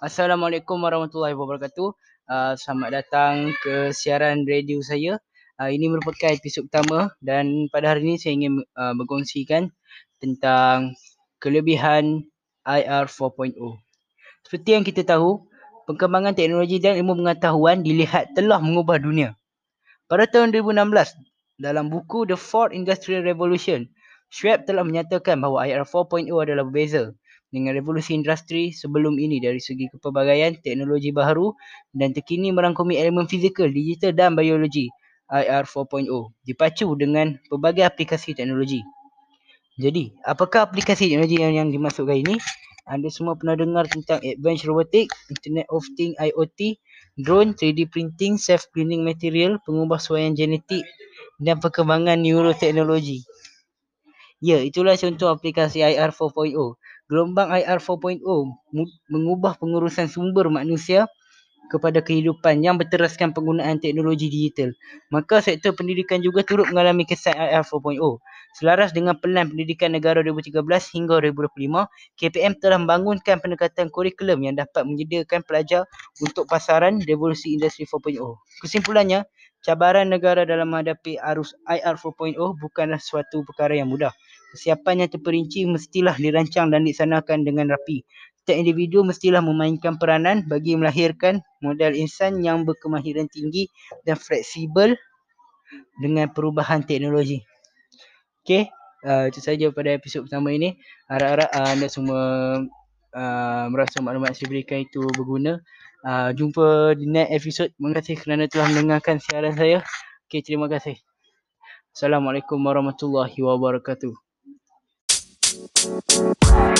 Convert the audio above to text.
Assalamualaikum warahmatullahi wabarakatuh. Uh, selamat datang ke siaran radio saya. Uh, ini merupakan episod pertama dan pada hari ini saya ingin uh, berkongsikan tentang kelebihan IR 4.0. Seperti yang kita tahu, perkembangan teknologi dan ilmu pengetahuan dilihat telah mengubah dunia. Pada tahun 2016, dalam buku The Fourth Industrial Revolution, Schwab telah menyatakan bahawa IR 4.0 adalah berbeza dengan revolusi industri sebelum ini dari segi kepelbagaian teknologi baharu dan terkini merangkumi elemen fizikal, digital dan biologi IR 4.0 dipacu dengan pelbagai aplikasi teknologi. Jadi, apakah aplikasi teknologi yang, yang dimasukkan ini? Anda semua pernah dengar tentang Advanced Robotics, Internet of Things IoT, drone, 3D printing, self-cleaning material, pengubah suaian genetik dan perkembangan neuroteknologi. Ya, itulah contoh aplikasi IR 4.0 gelombang IR 4.0 mengubah pengurusan sumber manusia kepada kehidupan yang berteraskan penggunaan teknologi digital. Maka sektor pendidikan juga turut mengalami kesan IR 4.0. Selaras dengan Pelan Pendidikan Negara 2013 hingga 2025, KPM telah membangunkan pendekatan kurikulum yang dapat menyediakan pelajar untuk pasaran revolusi industri 4.0. Kesimpulannya, cabaran negara dalam menghadapi arus IR 4.0 bukanlah suatu perkara yang mudah. Kesiapan yang terperinci mestilah dirancang dan dilaksanakan dengan rapi. Setiap individu mestilah memainkan peranan bagi melahirkan model insan yang berkemahiran tinggi dan fleksibel dengan perubahan teknologi. Okey, uh, itu saja pada episod pertama ini. Harap-harap uh, anda semua uh, merasa maklumat saya berikan itu berguna. Uh, jumpa di next episode. Terima kasih kerana telah mendengarkan siaran saya. Okey, terima kasih. Assalamualaikum warahmatullahi wabarakatuh. Bye.